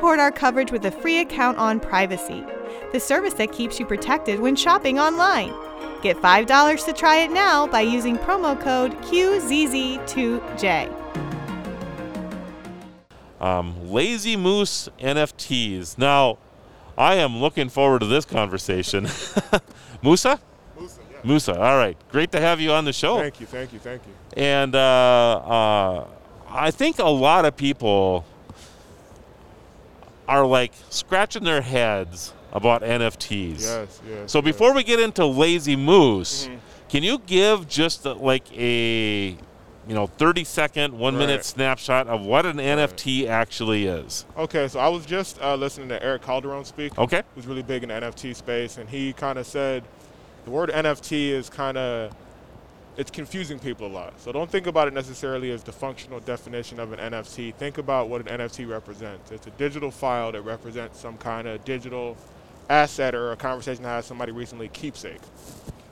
support our coverage with a free account on Privacy, the service that keeps you protected when shopping online. Get $5 to try it now by using promo code QZZ2J. Um, Lazy Moose NFTs. Now, I am looking forward to this conversation. Musa? Musa, yeah. Musa, all right. Great to have you on the show. Thank you, thank you, thank you. And uh, uh, I think a lot of people are like scratching their heads about NFTs. Yes, yes. So yes. before we get into Lazy Moose, Mhm. can you give just uh, like a you know 30 second, one minute snapshot of what an NFT actually is? Okay, so I was just uh, listening to Erick Calderon speak. Okay. Who's really big in the NFT space, and he kind of said the word NFT is kind of it's confusing people a lot. So don't think about it necessarily as the functional definition of an NFT. Think about what an NFT represents. It's a digital file that represents some kind of digital asset or a conversation that has somebody recently keepsake.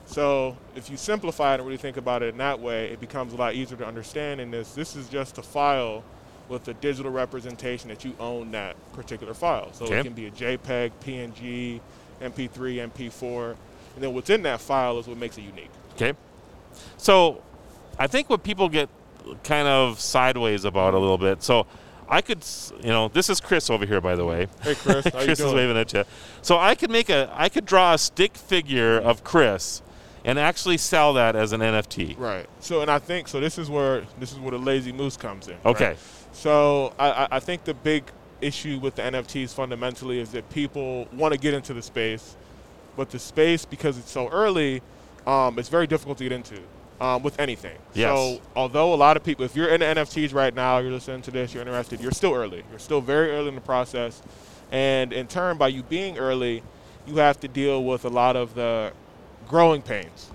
So if you simplify it and really think about it in that way, it becomes a lot easier to understand. In this, this is just a file with a digital representation that you own that particular file. So Okay. it can be a JPEG, PNG, MP3, MP4, and then what's in that file is what makes it unique. Okay. So I think what people get kind of sideways about a little bit. So I could, you know, this is Chris over here, by the way. Hey Chris, how you Chris is doing? waving at you. So I could make a, I could draw a stick figure of Chris and actually sell that as an NFT. Right. So, and I think so. This is where this is where the lazy moose comes in. right? Okay. So, I, I- I think the big issue with the NFTs fundamentally is that people want to get into the space, but the space because it's so early, um, it's very difficult to get into um, with anything. Yes. So, although a lot of people, if you're into NFTs right now, you're listening to this, you're interested, you're still early. You're still very early in the process, and in turn, by you being early, you have to deal with a lot of the growing pains.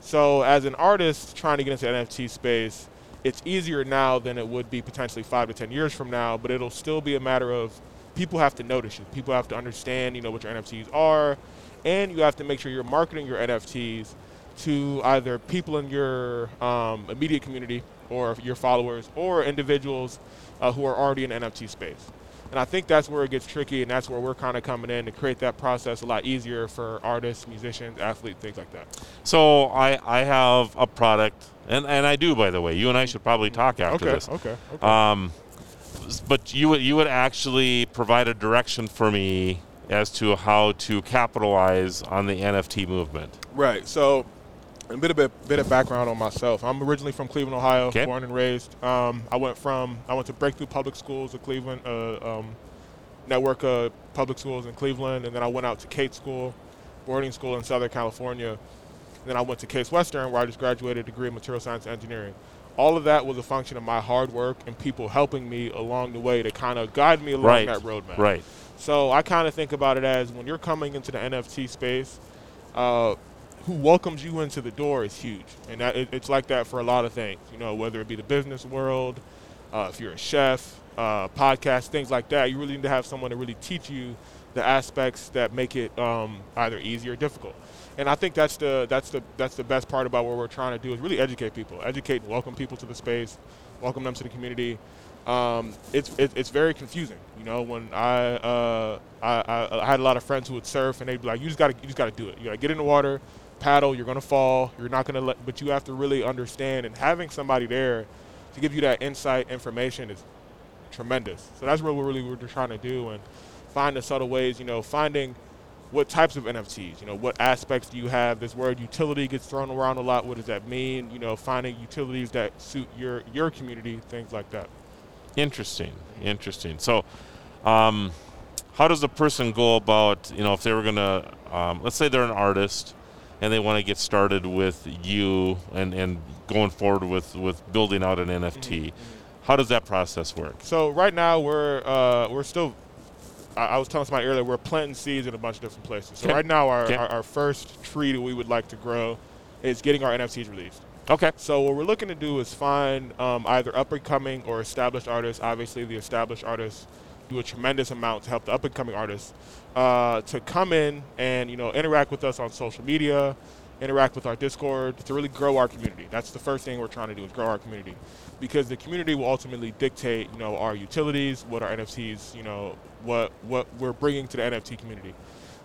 So as an artist trying to get into the NFT space, it's easier now than it would be potentially five to ten years from now. But it'll still be a matter of people have to notice you. People have to understand, you know, what your NFTs are, and you have to make sure you're marketing your NFTs to either people in your um, immediate community or your followers or individuals uh, who are already in NFT space. And I think that's where it gets tricky, and that's where we're kind of coming in to create that process a lot easier for artists, musicians, athletes, things like that. So I, I have a product, and, and I do, by the way. You and I should probably talk after okay, this. okay, okay. Um, but you would you would actually provide a direction for me as to how to capitalize on the NFT movement. Right. So, a bit of bit, bit of background on myself. I'm originally from Cleveland, Ohio, Okay. born and raised. Um, I went from I went to Breakthrough Public Schools of Cleveland, uh, um, network of public schools in Cleveland, and then I went out to Cate School, boarding school in Southern California. And then I went to Case Western, where I just graduated a degree in material science and engineering. All of that was a function of my hard work and people helping me along the way to kind of guide me along Right. that roadmap. Right. So I kind of think about it as when you're coming into the NFT space, uh, who welcomes you into the door is huge, and that, it, it's like that for a lot of things. You know, whether it be the business world, uh, if you're a chef, uh, podcast, things like that. You really need to have someone to really teach you the aspects that make it um, either easy or difficult. And I think that's the that's the that's the best part about what we're trying to do is really educate people, educate and welcome people to the space, welcome them to the community. Um, it's it, it's very confusing, you know. When I, uh, I I I had a lot of friends who would surf and they'd be like, "You just gotta you just gotta do it. You gotta get in the water, paddle. You're gonna fall. You're not gonna let, but you have to really understand. And having somebody there to give you that insight, information is tremendous. So that's what we're really we're trying to do and find the subtle ways. You know, finding what types of NFTs. You know, what aspects do you have? This word utility gets thrown around a lot. What does that mean? You know, finding utilities that suit your your community, things like that. Interesting. Interesting. So, um, how does a person go about, you know, if they were going to, um, let's say they're an artist and they want to get started with you and, and going forward with, with building out an NFT, how does that process work? So right now we're uh, we're still. I, I was telling somebody earlier we're planting seeds in a bunch of different places. So Okay. right now our, Okay. our, our first tree that we would like to grow is getting our NFTs released. Okay. So what we're looking to do is find um, either up and coming or established artists. Obviously, the established artists do a tremendous amount to help the up and coming artists uh, to come in and you know interact with us on social media interact with our Discord, to really grow our community. That's the first thing we're trying to do is grow our community, because the community will ultimately dictate, you know, our utilities, what our NFTs, you know, what what we're bringing to the NFT community.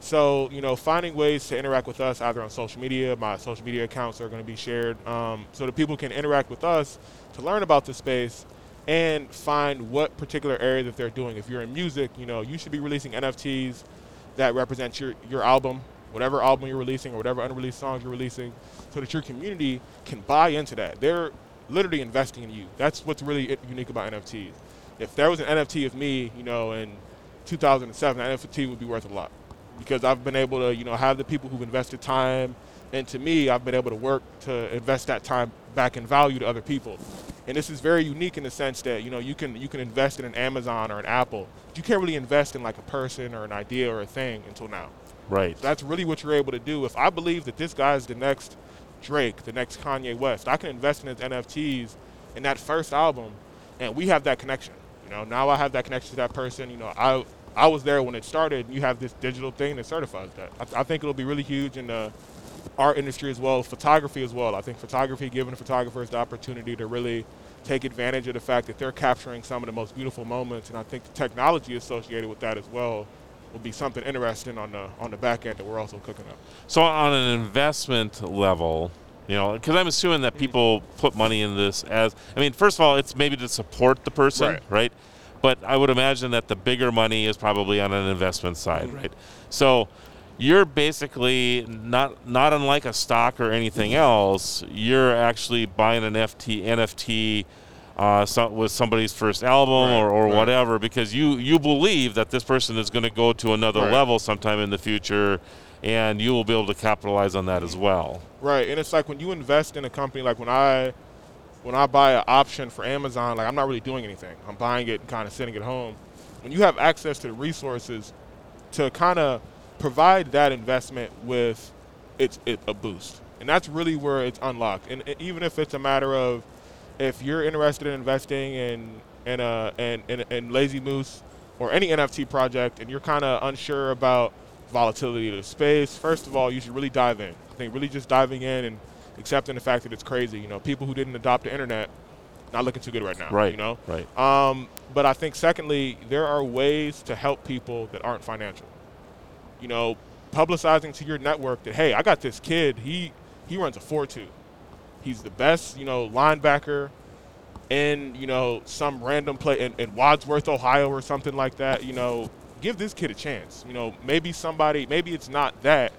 So, you know, finding ways to interact with us either on social media, my social media accounts are going to be shared, um, so that people can interact with us to learn about the space and find what particular area that they're doing. If you're in music, you know, you should be releasing NFTs that represent your, your album, whatever album you're releasing or whatever unreleased songs you're releasing, so that your community can buy into that. They're literally investing in you. That's what's really unique about NFTs. If there was an NFT of me, you know, in 2007, that NFT would be worth a lot because I've been able to, you know, have the people who've invested time into me, I've been able to work to invest that time back in value to other people. And this is very unique in the sense that, you know, you can you can invest in an Amazon or an Apple, but you can't really invest in like a person or an idea or a thing until now. Right. So that's really what you're able to do. If I believe that this guy is the next Drake, the next Kanye West, I can invest in his NFTs in that first album, and we have that connection. You know, now I have that connection to that person. You know, I I was there when it started. You have this digital thing that certifies that. I, I think it'll be really huge in uh, the art industry as well, photography as well. I think photography, giving photographers the opportunity to really take advantage of the fact that they're capturing some of the most beautiful moments, and I think the technology associated with that as well will be something interesting on the on the back end that we're also cooking up. So on an investment level, you know, because I'm assuming that people put money in this as, I mean, first of all, it's maybe to support the person, Right. right? But I would imagine that the bigger money is probably on an investment side, Mhm. right? So you're basically not not unlike a stock or anything else. You're actually buying an FT NFT. Uh, so, with somebody's first album Right, or, or right. whatever, because you you believe that this person is going to go to another Right. level sometime in the future, and you will be able to capitalize on that as well. Right, and it's like when you invest in a company, like when I when I buy an option for Amazon, like I'm not really doing anything. I'm buying it and kind of sitting at home. When you have access to the resources to kind of provide that investment with it's it, a boost, and that's really where it's unlocked. And and even if it's a matter of if you're interested in investing in in a in, in, in Lazy Moose or any NFT project, and you're kind of unsure about volatility of the space, first of all, you should really dive in. I think really just diving in and accepting the fact that it's crazy. You know, people who didn't adopt the internet not looking too good right now. Right. You know. Right. Um, but I think secondly, there are ways to help people that aren't financial. You know, publicizing to your network that hey, I got this kid. He he runs a four two. He's the best, you know, linebacker in you know some random play in, in Wadsworth, Ohio, or something like that. You know, give this kid a chance. You know, maybe somebody, maybe it's not that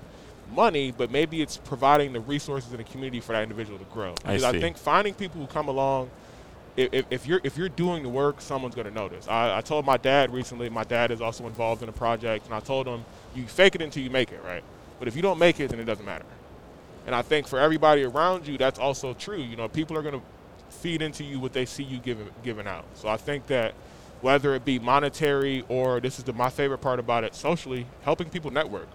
money, but maybe it's providing the resources in the community for that individual to grow. I Because see. think finding people who come along if, if- if you're if you're doing the work, someone's going to notice. I, I told my dad recently. My dad is also involved in a project, and I told him, "You fake it until you make it, right? But if you don't make it, then it doesn't matter." And I think for everybody around you, that's also true. You know, people are going to feed into you what they see you giving giving out. So I think that whether it be monetary or this is the, my favorite part about it, socially, helping people network.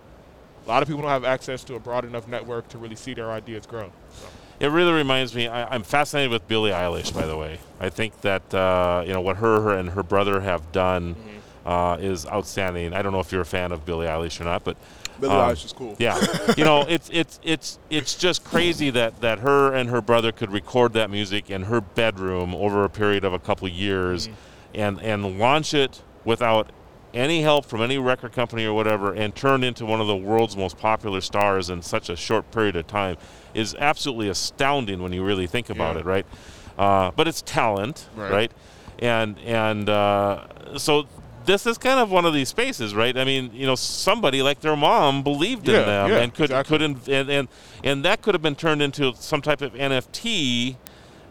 A lot of people don't have access to a broad enough network to really see their ideas grow. So. It really reminds me. I, I'm fascinated with Billie Eilish, by the way. I think that uh, you know what her, her and her brother have done uh, is outstanding. I don't know if you're a fan of Billie Eilish or not, but Billie um, Eilish is cool. Yeah, you know, it's it's it's it's just crazy that that her and her brother could record that music in her bedroom over a period of a couple years, and and launch it without any help from any record company or whatever, and turn into one of the world's most popular stars in such a short period of time is absolutely astounding when you really think about Yeah. it, right? Uh, but it's talent, Right. right? And and uh, so this is kind of one of these spaces, right? I mean, you know, somebody like their mom believed in Yeah, them yeah, and could exactly. could in, and, and and that could have been turned into some type of NFT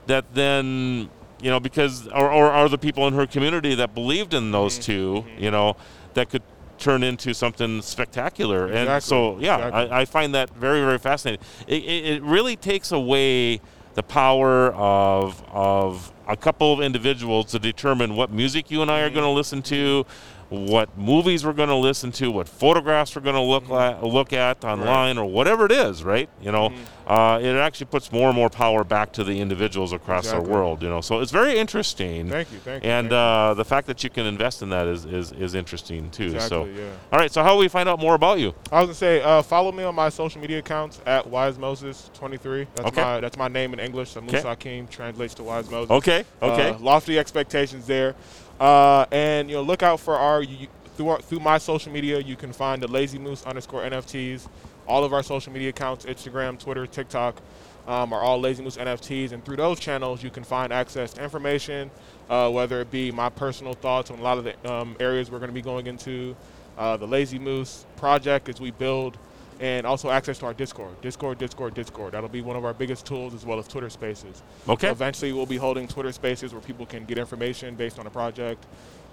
that then you know because or, or are the people in her community that believed in those Mm-hmm. 2 you know that could turn into something spectacular and so yeah exactly. I, I find that very very fascinating it, it, it really takes away the power of of a couple of individuals to determine what music you and I are going to listen to what movies we're going to listen to, what photographs we're going to look Mm-hmm. at, look at online, or whatever it is, right? You know, uh, it actually puts more and more power back to the individuals across Exactly. our world. You know, so it's very interesting. Thank you, thank you, And thank you. uh, the fact that you can invest in that is is, is interesting too. so, yeah. all right. So how do we find out more about you? I was gonna say, uh, follow me on my social media accounts at Wise Moses 23. That's Okay. my that's my name in English. So Okay. Musa Hakeem translates to Wise Moses. Okay. Okay. Uh, lofty expectations there, uh, and you know, look out for our you, through our, through my social media. You can find the Lazy Moose underscore NFTs. All of our social media accounts, Instagram, Twitter, TikTok, um, are all Lazy Moose NFTs, and through those channels, you can find access to information, uh, whether it be my personal thoughts on a lot of the um, areas we're going to be going into, uh, the Lazy Moose project as we build, and also access to our Discord. Discord, Discord, Discord. That'll be one of our biggest tools as well as Twitter Spaces. Okay. Eventually, we'll be holding Twitter Spaces where people can get information based on a project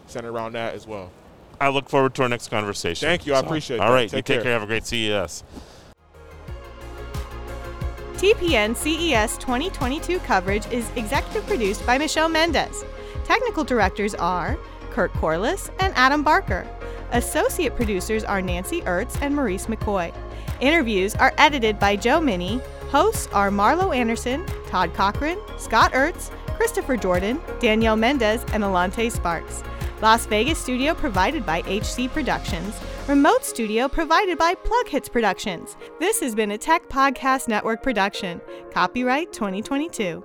centered around that as well. I look forward to our next conversation. Thank you. I appreciate All that. right. you Take take care. care. Have a great CES. TPN CES 2022 coverage is executive produced by Michelle Mendez. Technical directors are Kurt Corliss and Adam Barker. Associate producers are Nancy Ertz and Maurice McCoy. Interviews are edited by Joe Minnie. Hosts are Marlo Anderson, Todd Cochran, Scott Ertz, Christopher Jordan, Danielle Mendez, and Alante Sparks. Las Vegas studio provided by HC Productions. Remote studio provided by PlugHitz Productions. This has been a Tech Podcast Network production. Copyright 2022.